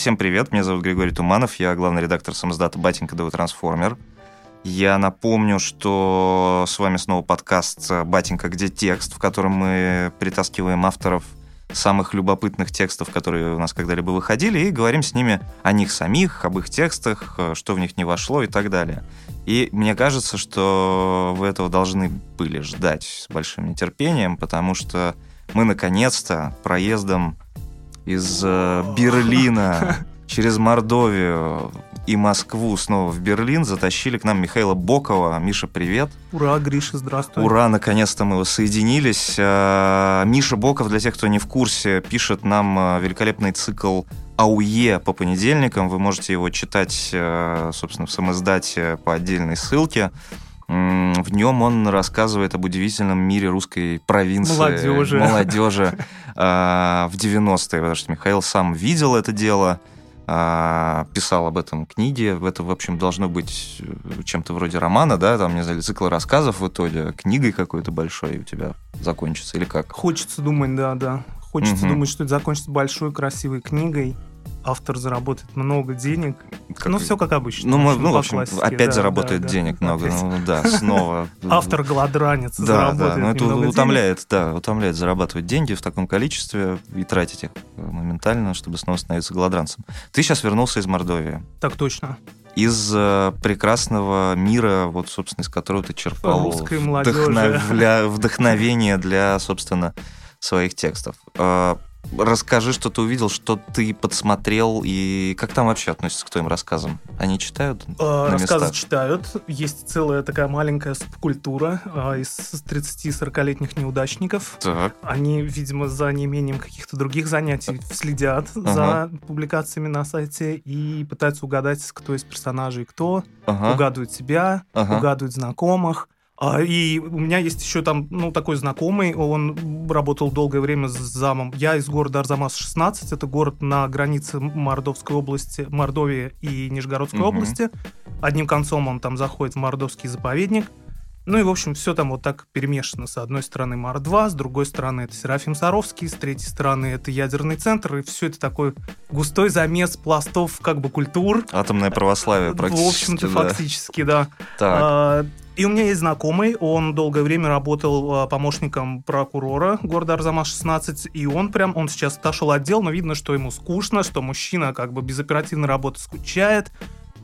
Всем привет, меня зовут Григорий Туманов, я главный редактор самоздата «Батенька ДВ Трансформер». Я напомню, что с вами снова подкаст «Батенька. Где текст?», в котором мы притаскиваем авторов самых любопытных текстов, которые у нас когда-либо выходили, и говорим с ними о них самих, об их текстах, что в них не вошло и так далее. И мне кажется, что вы этого должны были ждать с большим нетерпением, потому что мы наконец-то проездом из э, Берлина через Мордовию и Москву снова в Берлин затащили к нам Михаила Бокова. Миша, привет. Ура, Гриша, здравствуй. Ура, наконец-то мы воссоединились. Э, Миша Боков, для тех, кто не в курсе, пишет нам э, великолепный цикл АУЕ по понедельникам. Вы можете его читать, собственно, в самоиздате по отдельной ссылке. В нем он рассказывает об удивительном мире русской провинции. Молодежи. Молодежи в 90-е, потому что Михаил сам видел это дело, а, писал об этом книги. Это, в общем, должно быть э, чем-то вроде романа, да, там, не знаю, цикл рассказов в итоге, книгой какой-то большой у тебя закончится, или как? Хочется думать, да, да. Хочется угу. думать, что это закончится большой красивой книгой автор заработает много денег. Как... Ну, все как обычно. Ну, мы, ну в общем, классике. опять да, заработает да, денег да, много. Опять. Ну, да, снова. Автор голодранец да, заработает да, но это утомляет, денег. да, утомляет зарабатывать деньги в таком количестве и тратить их моментально, чтобы снова становиться голодранцем. Ты сейчас вернулся из Мордовии. Так точно из э, прекрасного мира, вот, собственно, из которого ты черпал вдохновля... вдохновение для, собственно, своих текстов. Расскажи, что ты увидел, что ты подсмотрел, и как там вообще относятся к твоим рассказам? Они читают э, Рассказы местах? читают. Есть целая такая маленькая субкультура э, из 30-40-летних неудачников. Так. Они, видимо, за неимением каких-то других занятий следят ага. за публикациями на сайте и пытаются угадать, кто из персонажей кто. Ага. Угадывают себя, ага. угадывают знакомых. А, и у меня есть еще там, ну, такой знакомый, он работал долгое время с замом. Я из города Арзамас-16, это город на границе Мордовской области, Мордовии и Нижегородской угу. области. Одним концом он там заходит в Мордовский заповедник. Ну и, в общем, все там вот так перемешано. С одной стороны Мар-2, с другой стороны это Серафим Саровский, с третьей стороны это ядерный центр, и все это такой густой замес пластов как бы культур. Атомное православие практически. В общем-то, да. фактически, да. Так. А, и у меня есть знакомый, он долгое время работал а, помощником прокурора города Арзамас-16, и он прям, он сейчас отошел отдел, но видно, что ему скучно, что мужчина как бы без оперативной работы скучает,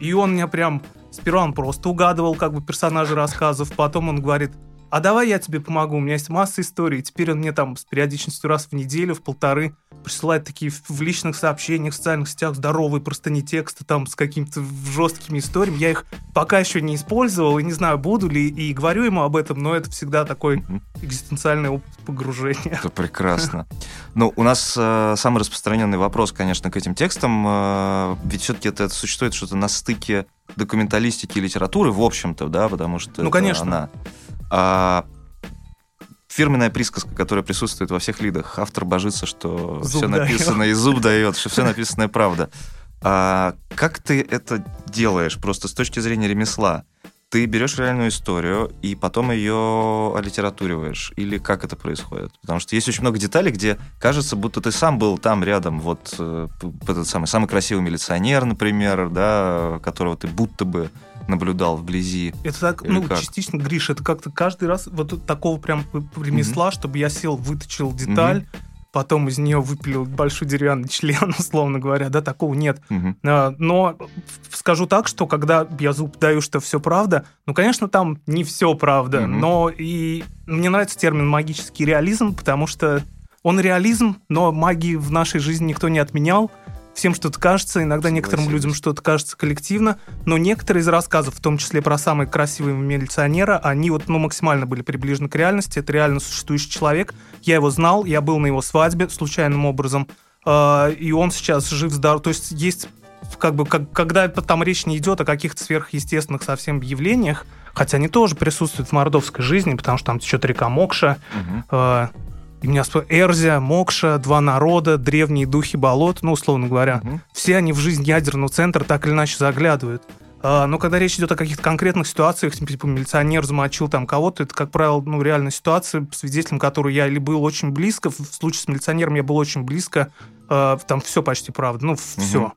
и он меня прям, сперва он просто угадывал как бы персонажи рассказов, потом он говорит, а давай я тебе помогу, у меня есть масса историй. Теперь он мне там с периодичностью раз в неделю, в полторы присылает такие в личных сообщениях, в социальных сетях здоровые просто не тексты там с какими-то жесткими историями. Я их пока еще не использовал и не знаю, буду ли, и говорю ему об этом, но это всегда такой экзистенциальный опыт погружения. Это прекрасно. Ну, у нас э, самый распространенный вопрос, конечно, к этим текстам, э, ведь все-таки это, это существует что-то на стыке документалистики и литературы, в общем-то, да, потому что ну, конечно. она а фирменная присказка, которая присутствует во всех лидах. Автор божится, что зуб все написано и зуб дает, что все написано правда. А как ты это делаешь просто с точки зрения ремесла? Ты берешь реальную историю и потом ее олитературиваешь? Или как это происходит? Потому что есть очень много деталей, где кажется, будто ты сам был там рядом. Вот э, этот самый, самый красивый милиционер, например, да, которого ты будто бы наблюдал вблизи? Это так, ну, как? частично, Гриш, это как-то каждый раз вот такого прям ремесла, mm-hmm. чтобы я сел, выточил деталь, mm-hmm потом из нее выпилил большой деревянный член, условно говоря, да, такого нет. Угу. Но скажу так, что когда я зуб даю, что все правда, ну, конечно, там не все правда, угу. но и мне нравится термин магический реализм, потому что он реализм, но магии в нашей жизни никто не отменял всем что-то кажется, иногда некоторым людям что-то кажется коллективно, но некоторые из рассказов, в том числе про самые красивые милиционера, они вот ну, максимально были приближены к реальности. Это реально существующий человек. Я его знал, я был на его свадьбе случайным образом, э, и он сейчас жив-здоров. То есть есть как бы, как, когда там речь не идет о каких-то сверхъестественных совсем явлениях, хотя они тоже присутствуют в мордовской жизни, потому что там течет река Мокша, угу. э, и меня Эрзия, Мокша, два народа, древние духи болот, ну, условно говоря. Угу. Все они в жизнь ядерного центра так или иначе заглядывают. А, но когда речь идет о каких-то конкретных ситуациях, типа милиционер замочил там кого-то, это, как правило, ну, реальная ситуация, свидетелем которой я или был очень близко, в случае с милиционером я был очень близко, а, там все почти правда, ну, все. Угу.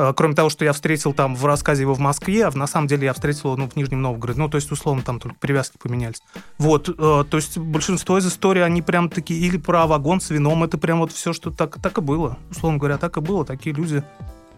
Э, кроме того, что я встретил там в рассказе его в Москве, а на самом деле я встретил его ну, в Нижнем Новгороде. Ну, то есть, условно, там только привязки поменялись. Вот, э, то есть большинство из историй, они прям такие, или про вагон с вином, это прям вот все, что так, так и было. Условно говоря, так и было. Такие люди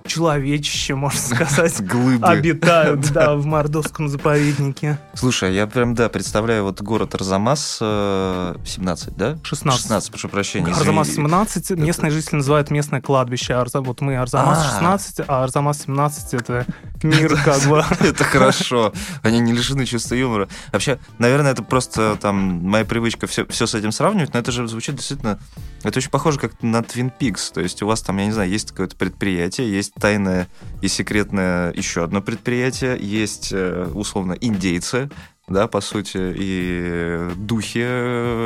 человечище, можно сказать, Глыбы. обитают да, в Мордовском заповеднике. Слушай, я прям, да, представляю вот город Арзамас, 17, э, да? 16. 16, прошу прощения. Арзамас 17, местные жители называют местное кладбище. Вот мы Арзамас 16, а, а Арзамас 17 это мир как бы. Это хорошо. Они не лишены чувства юмора. Вообще, наверное, это просто там моя привычка все, все с этим сравнивать, но это же звучит действительно... Это очень похоже как на Twin Peaks. То есть у вас там, я не знаю, есть какое-то предприятие, есть есть тайное и секретное еще одно предприятие, есть, э, условно, индейцы, да, по сути, и духи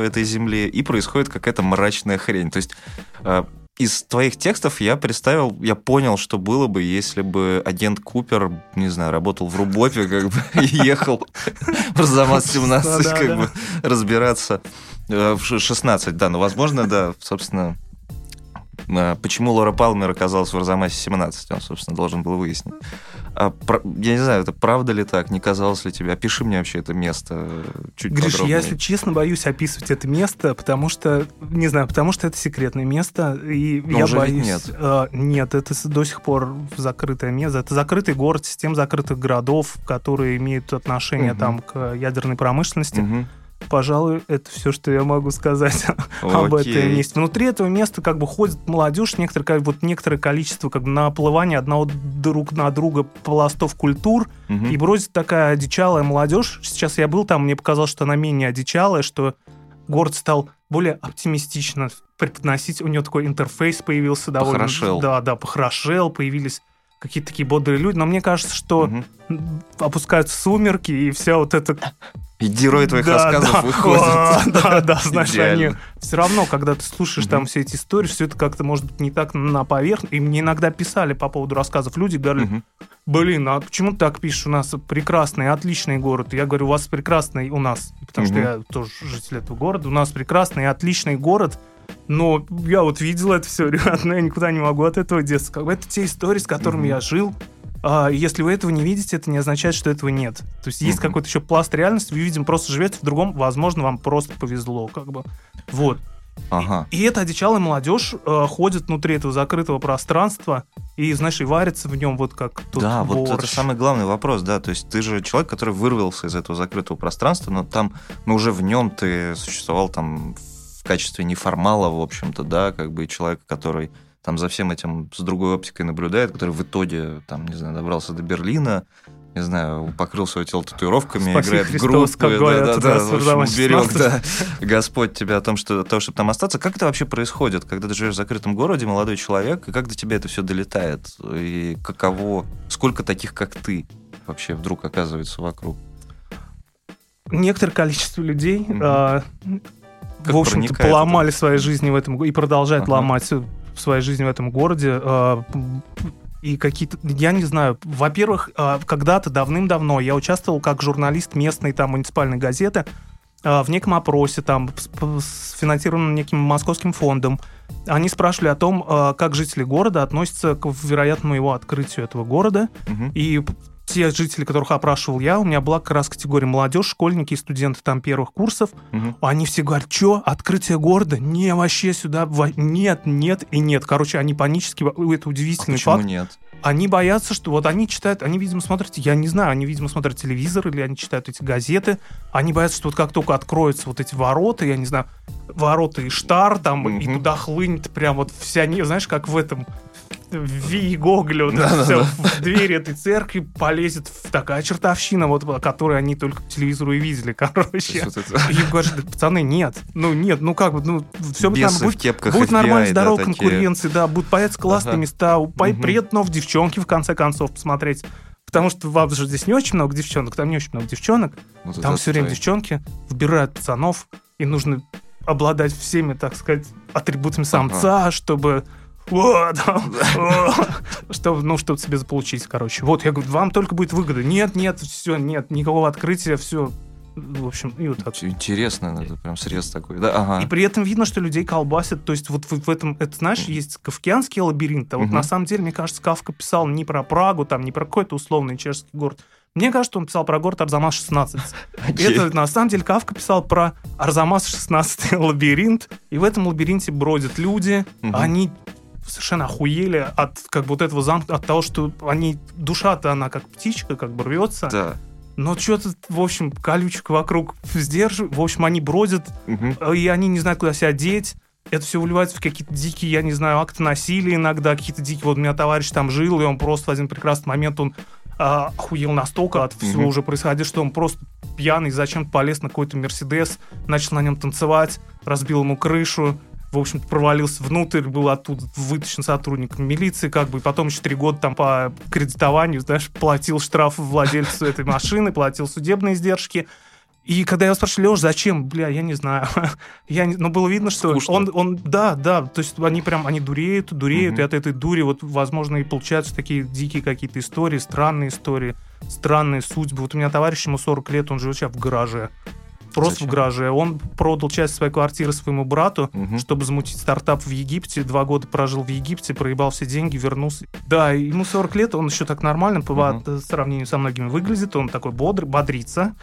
этой земли, и происходит какая-то мрачная хрень. То есть э, из твоих текстов я представил, я понял, что было бы, если бы агент Купер, не знаю, работал в Рубопе, как бы, и ехал в Арзамас-17, как бы, разбираться э, в 16, да, ну, возможно, да, собственно, Э, почему Лора Палмер оказалась в Арзамасе 17, он, собственно, должен был выяснить. А, я не знаю, это правда ли так, не казалось ли тебе? Опиши мне вообще это место э, чуть Гриш, подробнее. я, если честно, боюсь описывать это место, потому что, не знаю, потому что это секретное место, и Но я уже боюсь... нет. Э, нет, это до сих пор закрытое место. Это закрытый город, система закрытых городов, которые имеют отношение угу. там к ядерной промышленности. Угу пожалуй, это все, что я могу сказать об этом месте. Внутри этого места как бы ходит молодежь, некоторое, вот некоторое количество как бы наплывания одного друг на друга пластов культур, угу. и бродит такая одичалая молодежь. Сейчас я был там, мне показалось, что она менее одичалая, что город стал более оптимистично преподносить. У него такой интерфейс появился довольно... Похорошел. Да, да, похорошел, появились какие-то такие бодрые люди. Но мне кажется, что угу. опускаются сумерки, и вся вот эта и герои твоих да, рассказов да, выходят. Да, да, знаешь, они все равно, когда ты слушаешь там все эти истории, все это как-то может быть не так на поверхности. И мне иногда писали по поводу рассказов люди, говорили, блин, а почему ты так пишешь? У нас прекрасный, отличный город. Я говорю, у вас прекрасный у нас, потому что я тоже житель этого города. У нас прекрасный, отличный город. Но я вот видел это все, ребят, но я никуда не могу от этого деться. Это те истории, с которыми я жил, если вы этого не видите, это не означает, что этого нет. То есть есть какой-то еще пласт реальности, вы видим, просто живете в другом, возможно, вам просто повезло, как бы. Вот. Ага. И, и эта одичалая молодежь э, ходит внутри этого закрытого пространства и, знаешь, и варится в нем вот как тут Да, борщ. вот это самый главный вопрос, да. То есть ты же человек, который вырвался из этого закрытого пространства, но там, ну уже в нем ты существовал там в качестве неформала, в общем-то, да, как бы человека, который там за всем этим с другой оптикой наблюдает, который в итоге, там, не знаю, добрался до Берлина, не знаю, покрыл свое тело татуировками, Спаси играет Христос, в как говорят, да, да, да, в общем, уберег, да, Господь тебя о том, что, о том, чтобы там остаться. Как это вообще происходит, когда ты живешь в закрытом городе, молодой человек, и как до тебя это все долетает? И каково, сколько таких, как ты, вообще вдруг оказывается вокруг? Некоторое количество людей, mm-hmm. а, в общем-то, поломали это? свои жизни в этом и продолжают ага. ломать в своей жизни в этом городе. А, и какие-то, я не знаю, во-первых, а, когда-то давным-давно я участвовал как журналист местной там муниципальной газеты а, в неком опросе, там, финансированном неким московским фондом. Они спрашивали о том, как жители города относятся к вероятному его открытию этого города. Угу. И те жители, которых опрашивал я, у меня была как раз категория молодежь, школьники и студенты там первых курсов. Угу. Они все говорят, что, открытие города? Не, вообще сюда, нет, нет и нет. Короче, они панически, это удивительный а почему факт. нет? Они боятся, что вот они читают, они, видимо, смотрят, я не знаю, они, видимо, смотрят телевизор или они читают эти газеты. Они боятся, что вот как только откроются вот эти ворота, я не знаю, ворота и штар там, угу. и туда хлынет прям вот вся, не, знаешь, как в этом Ви Гоголя, вот да, все, да. в двери этой церкви полезет в такая чертовщина, вот, которую они только по телевизору и видели, короче. Вот и говорят, пацаны, нет, ну нет, ну как бы, ну все будет, будет, будет нормально, здоровая да, конкуренция, да, будут появиться классные ага. места, угу. приедут новые девчонки, в конце концов, посмотреть. Потому что вам же здесь не очень много девчонок, там не очень много девчонок. Ну, там все время девчонки выбирают пацанов, и нужно обладать всеми, так сказать, атрибутами самца, ага. чтобы вот, чтобы, ну, что-то себе заполучить, короче. Вот, я говорю, вам только будет выгода. Нет, нет, все, нет, никакого открытия, все. В общем, и вот так. Интересно, это прям срез такой, да? Ага. И при этом видно, что людей колбасит. То есть вот в, в этом, это знаешь, есть кавкианский лабиринт, а вот угу. на самом деле, мне кажется, Кавка писал не про Прагу, там, не про какой-то условный чешский город. Мне кажется, он писал про город Арзамас-16. Это, на самом деле, Кавка писал про Арзамас-16 лабиринт, и в этом лабиринте бродят люди, угу. они совершенно охуели от как бы вот этого замка, от того, что они душа-то она как птичка, как бы рвется. Да. Но что-то, в общем, колючек вокруг сдерживает. В общем, они бродят, угу. и они не знают, куда себя деть. Это все выливается в какие-то дикие, я не знаю, акты насилия иногда, какие-то дикие. Вот у меня товарищ там жил, и он просто в один прекрасный момент, он а, охуел настолько от всего mm уже происходящего, что он просто пьяный зачем-то полез на какой-то Мерседес, начал на нем танцевать, разбил ему крышу, в общем-то, провалился внутрь, был оттуда вытащен сотрудником милиции, как бы, и потом еще три года там по кредитованию, знаешь, платил штраф владельцу этой машины, платил судебные издержки. И когда я его спрашиваю, Леш, зачем? Бля, я не знаю. я не... Но было видно, что он, он, да, да, то есть они прям, они дуреют, дуреют, угу. и от этой дури вот, возможно, и получаются такие дикие какие-то истории, странные истории, странные судьбы. Вот у меня товарищ, ему 40 лет, он живет сейчас в гараже просто Зачем? в гараже. Он продал часть своей квартиры своему брату, угу. чтобы замутить стартап в Египте. Два года прожил в Египте, проебал все деньги, вернулся. Да, ему 40 лет, он еще так нормально по угу. сравнению со многими выглядит. Он такой бодрый, бодрится.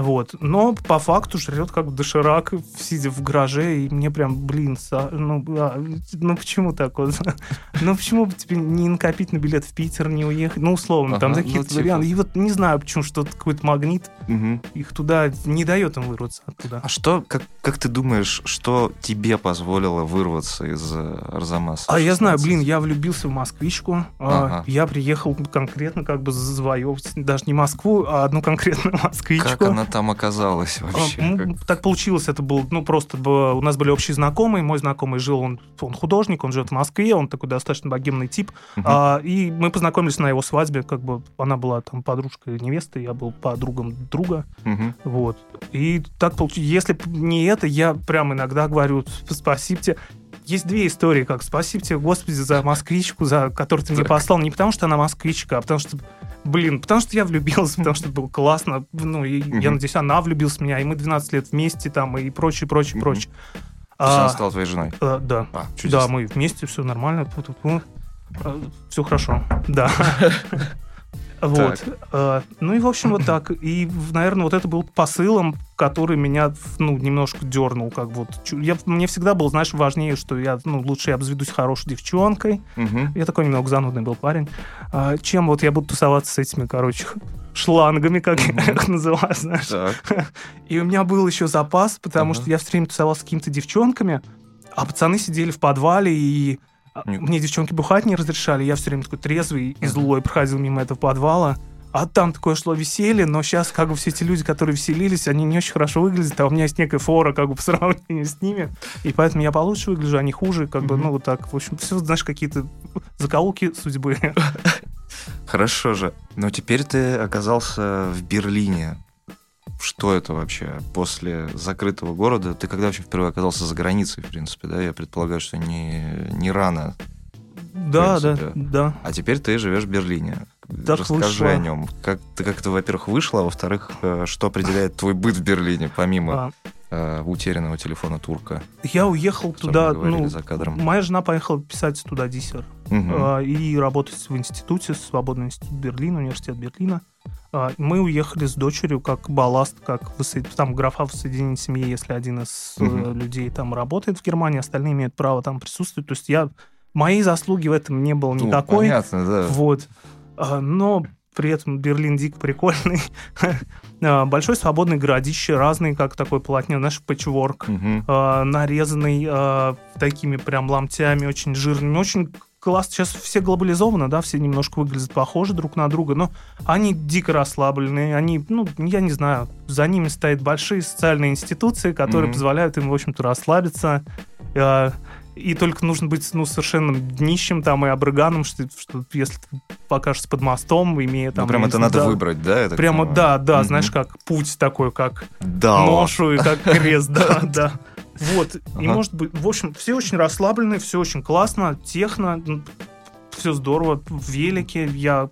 Вот. Но по факту жрет как доширак, сидя в гараже, и мне прям, блин, са, ну, а, ну почему так вот? ну почему бы тебе не накопить на билет в Питер, не уехать? Ну, условно, ага, там какие-то ну, типа... варианты. И вот не знаю, почему что-то какой-то магнит угу. их туда не дает им вырваться оттуда. А что, как, как ты думаешь, что тебе позволило вырваться из э, Арзамаса? А я знаю, блин, я влюбился в москвичку. А, ага. Я приехал конкретно как бы завоевывать даже не Москву, а одну конкретную москвичку. Как она там оказалась вообще? А, ну, так получилось, это был, ну, просто у нас были общие знакомые, мой знакомый жил, он, он художник, он живет в Москве, он такой достаточно богемный тип, угу. а, и мы познакомились на его свадьбе, как бы она была там подружкой невесты, я был подругом друга, угу. вот. И так получилось, если не это, я прям иногда говорю, спасибо тебе, есть две истории, как спасибо тебе, Господи, за москвичку, за которую ты мне послал. Не потому, что она москвичка, а потому что, блин, потому что я влюбился, потому что было классно. Ну, и я надеюсь, она влюбилась в меня, и мы 12 лет вместе там, и прочее, прочее, прочее. А, она стала твоей женой? А, да. А, да, мы вместе, все нормально. А, все хорошо, да. Вот. Э, ну и, в общем, вот так. И, наверное, вот это был посылом, который меня, ну, немножко дернул, как вот. Я, мне всегда было, знаешь, важнее, что я, ну, лучше я обзаведусь хорошей девчонкой. Угу. Я такой немного занудный был парень. А, чем вот я буду тусоваться с этими, короче, шлангами, как mm я их называю, знаешь. Так. И у меня был еще запас, потому uh-huh. что я все время тусовался с какими-то девчонками, а пацаны сидели в подвале и мне девчонки бухать не разрешали, я все время такой трезвый и злой проходил мимо этого подвала. А там такое шло веселье, но сейчас как бы все эти люди, которые веселились, они не очень хорошо выглядят, а у меня есть некая фора как бы по сравнению с ними, и поэтому я получше выгляжу, они хуже, как бы, ну вот так, в общем, все, знаешь, какие-то закоулки судьбы. Хорошо же. Но теперь ты оказался в Берлине. Что это вообще? После закрытого города ты когда вообще впервые оказался за границей, в принципе, да? Я предполагаю, что не, не рано. Да, да, да. А теперь ты живешь в Берлине. Так Расскажи вышло. о нем. Как ты как-то, во-первых, вышла, а во-вторых, э, что определяет твой быт в Берлине, помимо а. э, утерянного телефона турка? Я уехал туда. Ну, за кадром. Моя жена поехала писать туда диссер угу. и работать в институте, Свободный институт Берлина, университет Берлина. А, мы уехали с дочерью как балласт, как там графа в соединении семьи, если один из угу. людей там работает в Германии, остальные имеют право там присутствовать. То есть я моей заслуги в этом не было ну, никакой. Понятно, да. Вот. А, но при этом Берлин дико прикольный. Большой свободный городище, разный, как такой полотне, наш пэтчворк, угу. нарезанный такими прям ломтями, очень жирными, очень класс, сейчас все глобализованы, да, все немножко выглядят похожи друг на друга, но они дико расслабленные, они, ну, я не знаю, за ними стоят большие социальные институции, которые mm-hmm. позволяют им, в общем-то, расслабиться. Э, и только нужно быть, ну, совершенным днищем там и обрыганом, что, что если ты покажешься под мостом, имея там... Ну, прям это надо да, выбрать, да? Это прямо, да, да, mm-hmm. знаешь, как путь такой, как да. ношу и как крест, да, да. Вот, ага. и может быть, в общем, все очень расслаблены, все очень классно, техно, все здорово, в велике я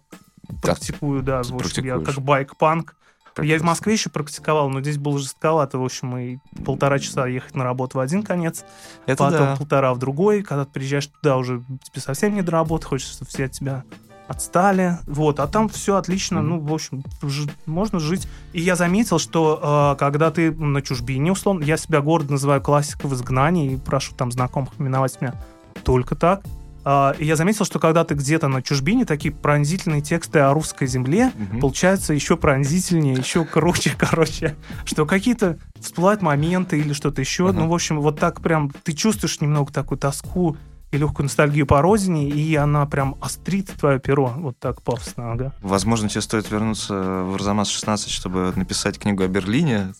практикую, да, в общем, я как байк-панк. Я в Москве еще практиковал, но здесь было жестковато. В общем, и полтора часа ехать на работу в один конец, Это потом да. полтора в другой. Когда ты приезжаешь туда, уже тебе совсем не до работы, хочется, чтобы все от тебя отстали, вот, а там все отлично, ну, в общем, можно жить. И я заметил, что э, когда ты на чужбине, условно, я себя город называю классикой в изгнании, и прошу там знакомых именовать меня только так. Э, и я заметил, что когда ты где-то на чужбине, такие пронзительные тексты о русской земле, mm-hmm. получаются еще пронзительнее, еще круче, короче, что какие-то всплывают моменты или что-то еще, ну, в общем, вот так прям ты чувствуешь немного такую тоску, и легкую ностальгию по родине, и она прям острит твое перо. Вот так пафосно, ага. Возможно, тебе стоит вернуться в Арзамас 16, чтобы написать книгу о Берлине,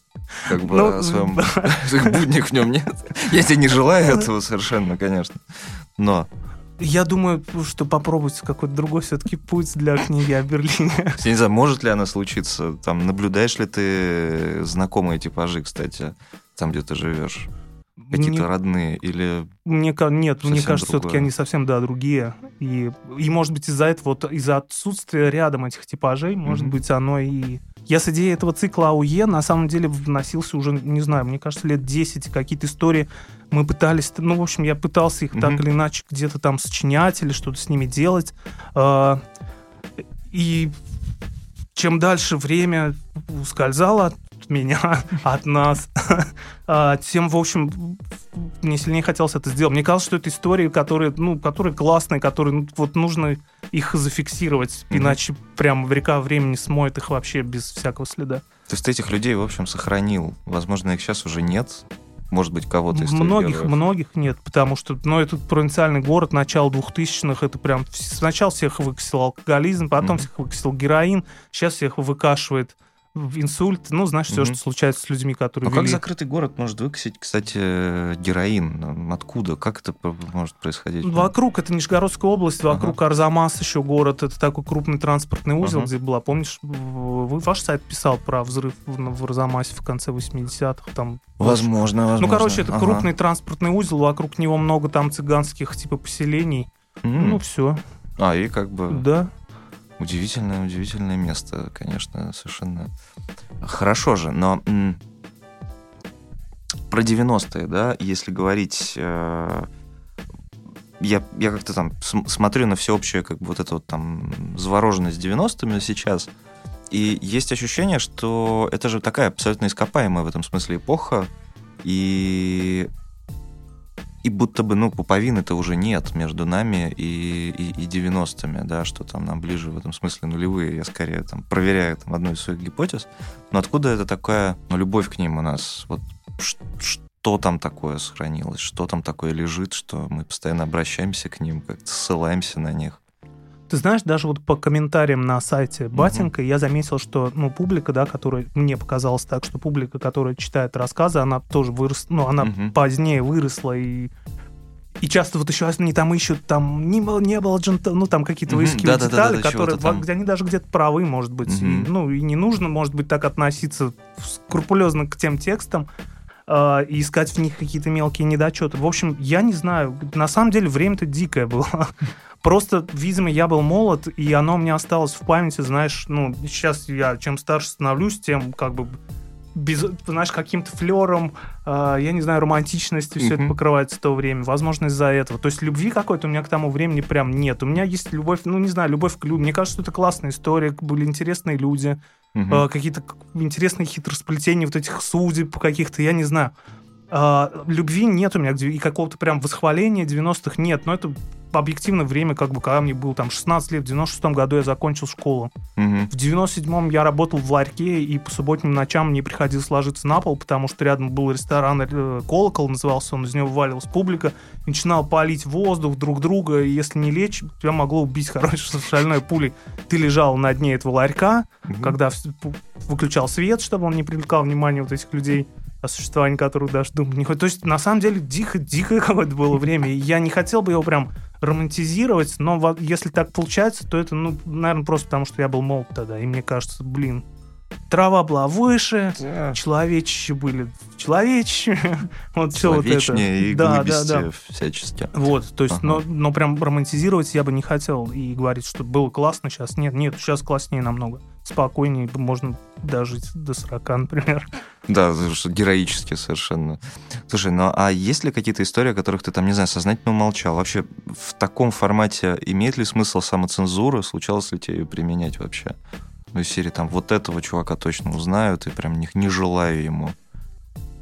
как бы ну, о своем буднях в нем нет. Я тебе не желаю этого совершенно, конечно. Но я думаю, что попробовать какой-то другой все-таки путь для книги о Берлине. Я не знаю, может ли она случиться. Там наблюдаешь ли ты знакомые типажи, кстати, там, где ты живешь? Какие-то не, родные или мне нет мне кажется все-таки они совсем да другие и и может быть из-за этого вот из-за отсутствия рядом этих типажей mm-hmm. может быть оно и я с идеей этого цикла АУЕ на самом деле вносился уже, не знаю, мне кажется, лет 10. Какие-то истории мы пытались... Ну, в общем, я пытался их mm-hmm. так или иначе где-то там сочинять или что-то с ними делать. А, и чем дальше время ускользало от меня, от нас, а, тем, в общем, мне сильнее хотелось это сделать. Мне казалось, что это истории, которые, ну, которые классные, которые ну, вот нужно их зафиксировать, mm-hmm. иначе прям река времени смоет их вообще без всякого следа. То есть ты этих людей, в общем, сохранил. Возможно, их сейчас уже нет. Может быть, кого-то из Многих, многих нет, потому что, ну, этот провинциальный город начала 2000-х, это прям сначала всех выкосил алкоголизм, потом mm-hmm. всех выкосил героин, сейчас всех выкашивает инсульт, ну, знаешь, все, угу. что случается с людьми, которые А вели... как закрытый город может выкосить, кстати, героин? Откуда? Как это может происходить? Вокруг, это Нижегородская область, вокруг ага. Арзамас еще город, это такой крупный транспортный узел, ага. где была, помнишь, вы, ваш сайт писал про взрыв в, Арзамасе в конце 80-х, там... Возможно, возможно. Ну, короче, это ага. крупный транспортный узел, вокруг него много там цыганских типа поселений, mm. ну, все. А, и как бы... Да. Удивительное, удивительное место, конечно, совершенно хорошо же, но про 90-е, да, если говорить, э, я, я как-то там смотрю на всеобщую, как бы вот эту вот там завороженность 90-ми сейчас, и есть ощущение, что это же такая абсолютно ископаемая в этом смысле эпоха, и и будто бы, ну, пуповины-то уже нет между нами и, и, и 90-ми, да, что там нам ближе в этом смысле нулевые. Я скорее там проверяю там одну из своих гипотез. Но откуда это такая, ну, любовь к ним у нас? Вот что там такое сохранилось, что там такое лежит, что мы постоянно обращаемся к ним, как-то ссылаемся на них. Ты знаешь, даже вот по комментариям на сайте Батенька uh-huh. я заметил, что ну, публика, да, которая мне показалось так, что публика, которая читает рассказы, она тоже выросла, ну, она uh-huh. позднее выросла и и часто вот еще они там ищут, там не было, не было джента, ну там какие-то выискивают да, детали, да, да, которые, там... где они даже где-то правы, может быть. Угу. И, ну и не нужно, может быть, так относиться скрупулезно к тем текстам, э, и искать в них какие-то мелкие недочеты. В общем, я не знаю. На самом деле время-то дикое было. Просто, видимо, я был молод, и оно меня осталось в памяти, знаешь, ну, сейчас я чем старше становлюсь, тем как бы без, знаешь, каким-то флером, э, я не знаю, романтичностью все mm-hmm. это покрывается в то время. Возможно, из-за этого. То есть любви какой-то у меня к тому времени прям нет. У меня есть любовь, ну, не знаю, любовь к людям. Мне кажется, что это классная история, были интересные люди, mm-hmm. э, какие-то интересные хитросплетения вот этих судеб каких-то, я не знаю. Э, любви нет у меня, и какого-то прям восхваления 90-х нет, но это объективно время, как бы, когда мне было там 16 лет, в 96 году я закончил школу. Угу. В 97-м я работал в ларьке, и по субботним ночам мне приходилось ложиться на пол, потому что рядом был ресторан э, «Колокол», назывался он, из него вываливалась публика, начинал палить воздух друг друга, и если не лечь, тебя могло убить, короче, шальной пулей. Ты лежал на дне этого ларька, угу. когда выключал свет, чтобы он не привлекал внимание вот этих людей, о существовании которых даже думать не хочет. То есть, на самом деле, дико-дико какое-то было время. И я не хотел бы его прям романтизировать, но если так получается, то это, ну, наверное, просто потому, что я был молод тогда. И мне кажется, блин, трава была выше, да. человечище были человечище, вот все вот это. и да, да, да. всячески. Вот, то есть, ага. но, но прям романтизировать я бы не хотел и говорить, что было классно сейчас. Нет, нет, сейчас класснее намного. Спокойнее можно дожить до 40, например. Да, героически совершенно. Слушай, ну а есть ли какие-то истории, о которых ты там, не знаю, сознательно умолчал? Вообще в таком формате имеет ли смысл самоцензура? Случалось ли тебе ее применять вообще? Ну, серии там вот этого чувака точно узнают, и прям не, не желаю ему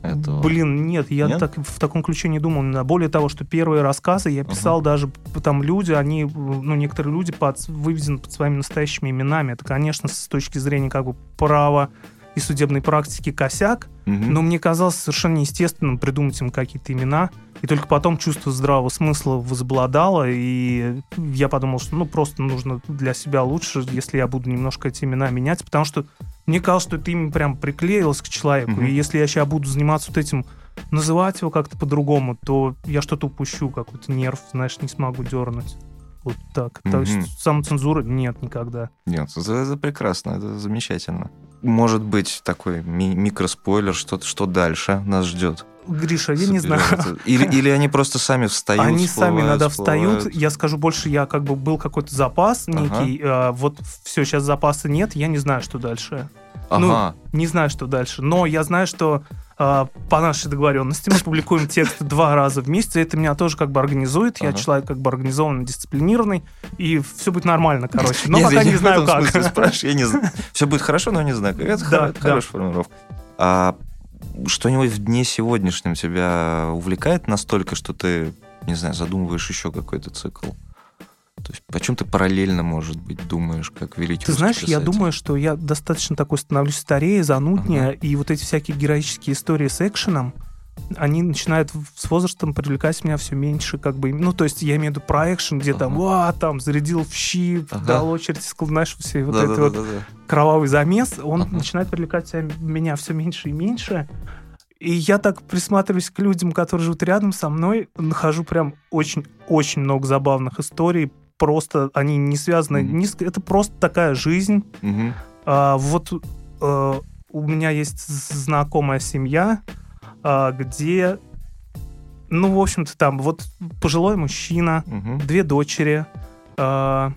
этого. Блин, нет, я нет? так в таком ключе не думал. Более того, что первые рассказы я писал uh-huh. даже там люди, они, ну, некоторые люди под, выведены под своими настоящими именами. Это, конечно, с точки зрения как бы права и судебной практики косяк, угу. но мне казалось совершенно неестественным придумать им какие-то имена. И только потом чувство здравого смысла возобладало, и я подумал, что ну просто нужно для себя лучше, если я буду немножко эти имена менять, потому что мне казалось, что это имя прям приклеилось к человеку, угу. и если я сейчас буду заниматься вот этим, называть его как-то по-другому, то я что-то упущу, какой-то нерв, знаешь, не смогу дернуть. Вот так. Mm-hmm. То есть самоцензуры нет никогда. Нет, это, это прекрасно, это замечательно. Может быть такой ми- микроспойлер, что, что дальше нас ждет. Гриша, я не знаю. Или, или они просто сами встают. Они сами иногда встают. Я скажу больше, я как бы был какой-то запас некий. Ага. вот все, сейчас запаса нет, я не знаю, что дальше. Ну, ага. Ну, не знаю, что дальше. Но я знаю, что э, по нашей договоренности мы публикуем текст два раза в месяц, и это меня тоже как бы организует. Я ага. человек как бы организованный, дисциплинированный, и все будет нормально, короче. Но пока не знаю как. Спрашиваю, я не знаю. Все будет хорошо, но не знаю. Это хорошая формулировка. А что-нибудь в дне сегодняшнем тебя увлекает настолько, что ты, не знаю, задумываешь еще какой-то цикл? То есть почему ты параллельно, может быть, думаешь, как великий Ты знаешь, писатель? я думаю, что я достаточно такой становлюсь старее, зануднее, ага. и вот эти всякие героические истории с экшеном, они начинают с возрастом привлекать меня все меньше, как бы, ну, то есть я имею в виду про экшен, где ага. там, ва, там, зарядил в щи, ага. дал очередь, знаешь, все вот да, этот да, вот да, да. кровавый замес, он ага. начинает привлекать меня все меньше и меньше, и я так присматриваюсь к людям, которые живут рядом со мной, нахожу прям очень-очень много забавных историй просто они не связаны. Mm-hmm. Не, это просто такая жизнь. Mm-hmm. А, вот а, у меня есть знакомая семья, а, где, ну, в общем-то, там вот пожилой мужчина, mm-hmm. две дочери. А,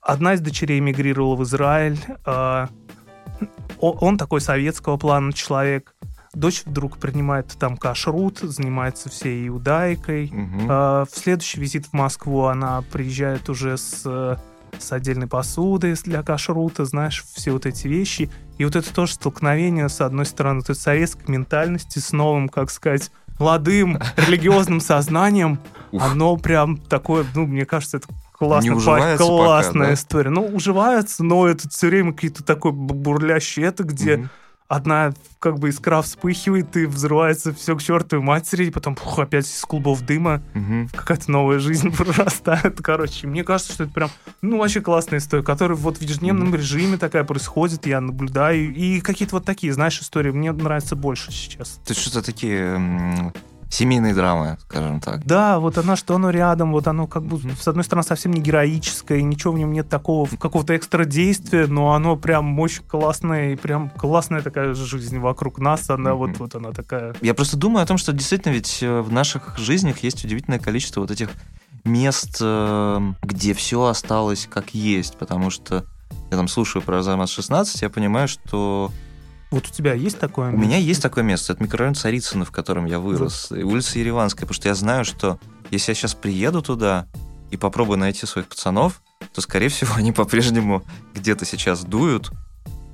одна из дочерей эмигрировала в Израиль. А, он такой советского плана человек. Дочь вдруг принимает там кашрут, занимается всей иудаикой. Угу. А, в следующий визит в Москву она приезжает уже с с отдельной посудой для кашрута, знаешь, все вот эти вещи. И вот это тоже столкновение, с одной стороны, вот советской ментальности с новым, как сказать, молодым религиозным сознанием. Оно прям такое, ну, мне кажется, это классно, классная пока, да? история. Ну, уживается, но это все время какие-то такой бурлящий это, где угу одна как бы искра вспыхивает, и взрывается все к чертовой матери, и потом пух, опять из клубов дыма угу. какая-то новая жизнь прорастает. Короче, мне кажется, что это прям, ну, вообще классная история, которая вот в ежедневном угу. режиме такая происходит, я наблюдаю, и какие-то вот такие, знаешь, истории мне нравятся больше сейчас. Ты что-то такие семейные драмы, скажем так. Да, вот она, что оно рядом, вот оно как бы, с одной стороны, совсем не героическое, ничего в нем нет такого, какого-то экстра действия, но оно прям очень классное, и прям классная такая жизнь вокруг нас, она mm-hmm. вот, вот она такая. Я просто думаю о том, что действительно ведь э, в наших жизнях есть удивительное количество вот этих мест, э, где все осталось как есть, потому что я там слушаю про ЗАМАС-16, я понимаю, что вот у тебя есть такое место? У меня есть такое место. Это микрорайон Царицыно, в котором я вырос. Вот. Улица Ереванская. Потому что я знаю, что если я сейчас приеду туда и попробую найти своих пацанов, то, скорее всего, они по-прежнему где-то сейчас дуют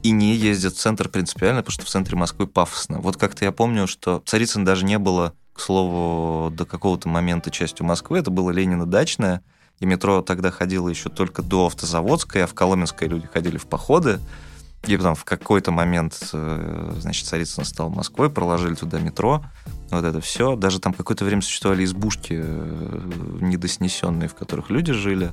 и не ездят в центр принципиально, потому что в центре Москвы пафосно. Вот как-то я помню, что Царицын даже не было, к слову, до какого-то момента частью Москвы. Это было Ленина-Дачная, и метро тогда ходило еще только до Автозаводской, а в Коломенской люди ходили в походы. И потом в какой-то момент, э, значит, Царицын стал Москвой, проложили туда метро, вот это все. Даже там какое-то время существовали избушки э, недоснесенные, в которых люди жили.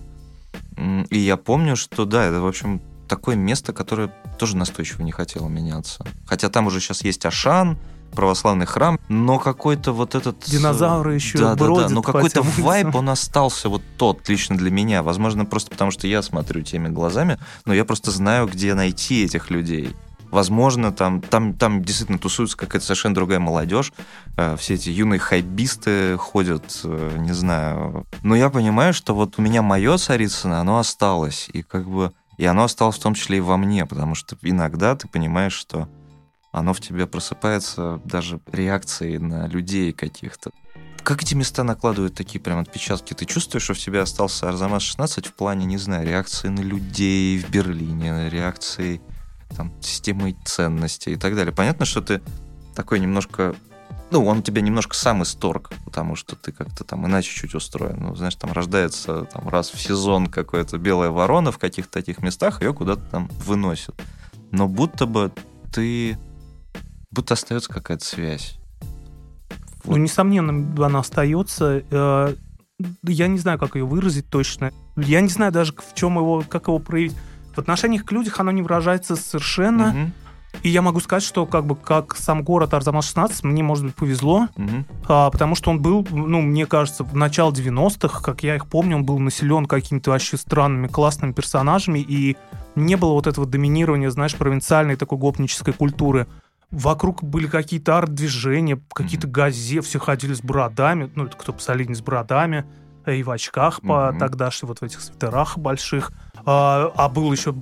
И я помню, что да, это, в общем, такое место, которое тоже настойчиво не хотело меняться. Хотя там уже сейчас есть Ашан, православный храм, но какой-то вот этот... Э, Динозавры еще да, бродят да, да, но какой-то вайб, он остался вот тот лично для меня. Возможно, просто потому что я смотрю теми глазами, но я просто знаю, где найти этих людей. Возможно, там, там, там действительно тусуется какая-то совершенно другая молодежь. Э, все эти юные хайбисты ходят, э, не знаю. Но я понимаю, что вот у меня мое Царицыно, оно осталось. И как бы И оно осталось в том числе и во мне, потому что иногда ты понимаешь, что оно в тебе просыпается даже реакцией на людей каких-то. Как эти места накладывают такие прям отпечатки? Ты чувствуешь, что в тебе остался Арзамас-16 в плане, не знаю, реакции на людей в Берлине, реакции там, системы ценностей и так далее. Понятно, что ты такой немножко ну, он тебя немножко сам исторг, потому что ты как-то там иначе чуть устроен. Ну, знаешь, там рождается там раз в сезон какая-то белая ворона в каких-то таких местах, ее куда-то там выносят. Но будто бы ты... Будто остается какая-то связь. Вот. Ну, несомненно, она остается. Э, я не знаю, как ее выразить точно. Я не знаю даже, в чем его, как его проявить. В отношениях к людям оно не выражается совершенно. Угу и я могу сказать, что как бы как сам город Арзамас-16 мне, может быть, повезло, угу. а, потому что он был, ну, мне кажется, в начале 90-х, как я их помню, он был населен какими-то вообще странными, классными персонажами, и не было вот этого доминирования, знаешь, провинциальной такой гопнической культуры. Вокруг были какие-то арт-движения, какие-то газеты, все ходили с бородами, ну, кто посолиднее с бородами, и в очках по mm-hmm. тогдашним вот в этих свитерах больших. А, а был еще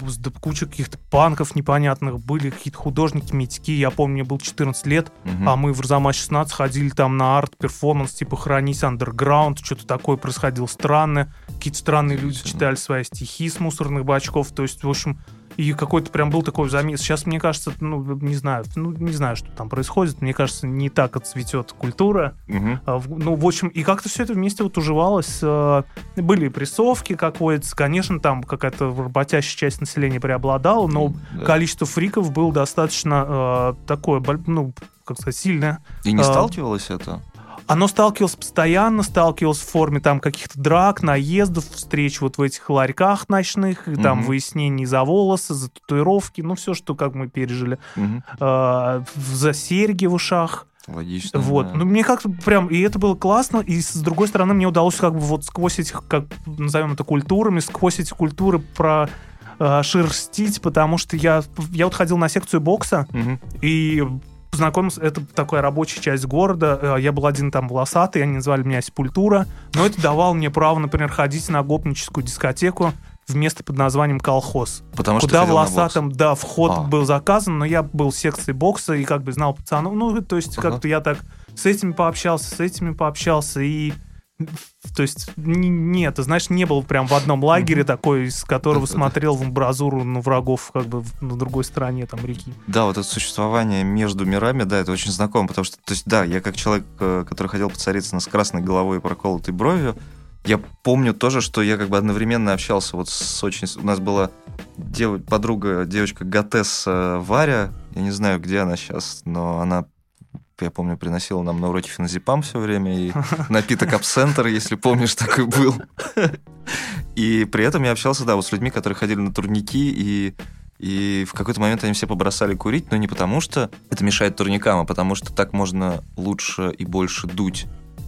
куча каких-то панков непонятных, были какие-то художники, метики. Я помню, мне было 14 лет, mm-hmm. а мы в Арзамас-16 ходили там на арт-перформанс, типа «Хранись андерграунд», что-то такое происходило странное. Какие-то странные люди читали свои стихи с мусорных бачков. То есть, в общем, и какой-то прям был такой замес. Сейчас, мне кажется, ну, не знаю, ну, не знаю, что там происходит. Мне кажется, не так отцветет культура. Угу. А, ну, в общем, и как-то все это вместе вот уживалось. А, были прессовки, как водится. Конечно, там какая-то работящая часть населения преобладала, но да. количество фриков было достаточно а, такое, ну, как сказать, сильное. И не а, сталкивалось это? Оно сталкивалось постоянно, сталкивалось в форме там каких-то драк, наездов, встреч вот в этих ларьках ночных, mm-hmm. там выяснений за волосы, за татуировки, ну все, что как мы пережили, mm-hmm. э, за серьги в ушах. Логично. Вот. Да. Ну, мне как-то прям, и это было классно, и с другой стороны, мне удалось как бы вот сквозь этих, как назовем это, культурами, сквозь эти культуры про э, шерстить, потому что я, я вот ходил на секцию бокса, угу. и познакомился, это такая рабочая часть города, э, я был один там волосатый, они называли меня Сепультура, но это давало мне право, например, ходить на гопническую дискотеку в место под названием колхоз. Потому куда что волосатым, да, вход а. был заказан, но я был в секции бокса и как бы знал пацанов. Ну, то есть ага. как-то я так с этими пообщался, с этими пообщался, и то есть нет, знаешь, не был прям в одном лагере такой, из которого смотрел в амбразуру на врагов как бы на другой стороне там реки. Да, вот это существование между мирами, да, это очень знакомо, потому что, то есть, да, я как человек, э, который хотел поцариться с красной головой и проколотой бровью, я помню тоже, что я как бы одновременно общался вот с очень... У нас была дев... подруга, девочка Гатесса Варя, я не знаю, где она сейчас, но она я помню, приносила нам на уроке феназепам все время, и напиток абсентер, если помнишь, такой был. И при этом я общался, да, вот с людьми, которые ходили на турники, и и в какой-то момент они все побросали курить, но не потому, что это мешает турникам, а потому что так можно лучше и больше дуть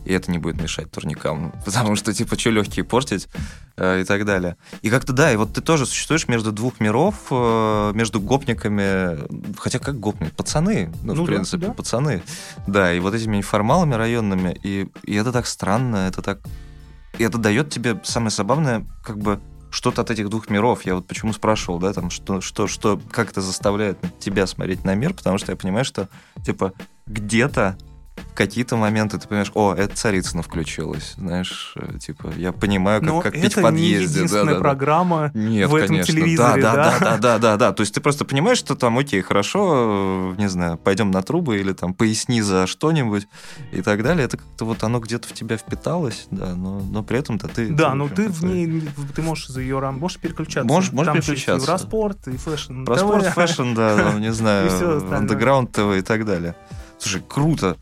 и это не будет мешать турникам, потому что, типа, что легкие портить э, и так далее. И как-то, да, и вот ты тоже существуешь между двух миров, э, между гопниками, хотя как гопник? Пацаны, ну, ну в принципе, да. пацаны. Да, и вот этими неформалами районными, и, и это так странно, это так... И это дает тебе, самое забавное, как бы что-то от этих двух миров. Я вот почему спрашивал, да, там, что, что, что, как это заставляет тебя смотреть на мир, потому что я понимаю, что, типа, где-то какие-то моменты ты понимаешь, о, это Царицына включилась, знаешь, э, типа, я понимаю, как, как пить в подъезде. Это не да, да, программа Нет, в этом конечно. телевизоре, да, да, да, да, да, да, да, то есть ты просто понимаешь, что там, окей, хорошо, не знаю, пойдем на трубы или там поясни за что-нибудь и так далее, это как-то вот оно где-то в тебя впиталось, да, но, но при этом-то ты... Да, но ты в ней, ты можешь за ее рам, можешь переключаться. Можешь, можешь там переключаться. И Евроспорт, и Fashion. Евроспорт, Fashion, да, не знаю, андеграунд ТВ и так далее. Слушай, круто.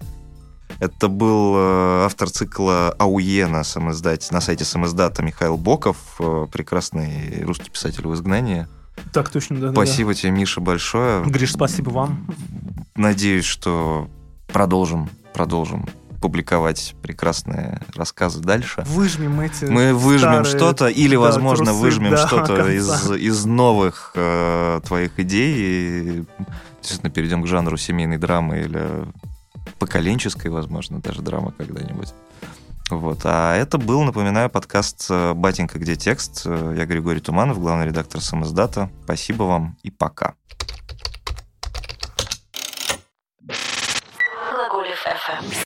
Это был э, автор цикла АУЕ на, самоиздате, на сайте самоиздата Михаил Боков, э, прекрасный русский писатель в изгнании. Так точно, да. Спасибо да. тебе, Миша, большое. Гриш, спасибо вам. Надеюсь, что продолжим, продолжим публиковать прекрасные рассказы дальше. Выжмем эти Мы выжмем что-то, или, да, возможно, трусы, выжмем да, что-то из, из новых э, твоих идей и действительно перейдем к жанру семейной драмы или поколенческой, возможно, даже драма когда-нибудь. Вот. А это был, напоминаю, подкаст э, «Батенька, где текст?». Э, я Григорий Туманов, главный редактор «Самоздата». Спасибо вам и пока. Глаголев FM.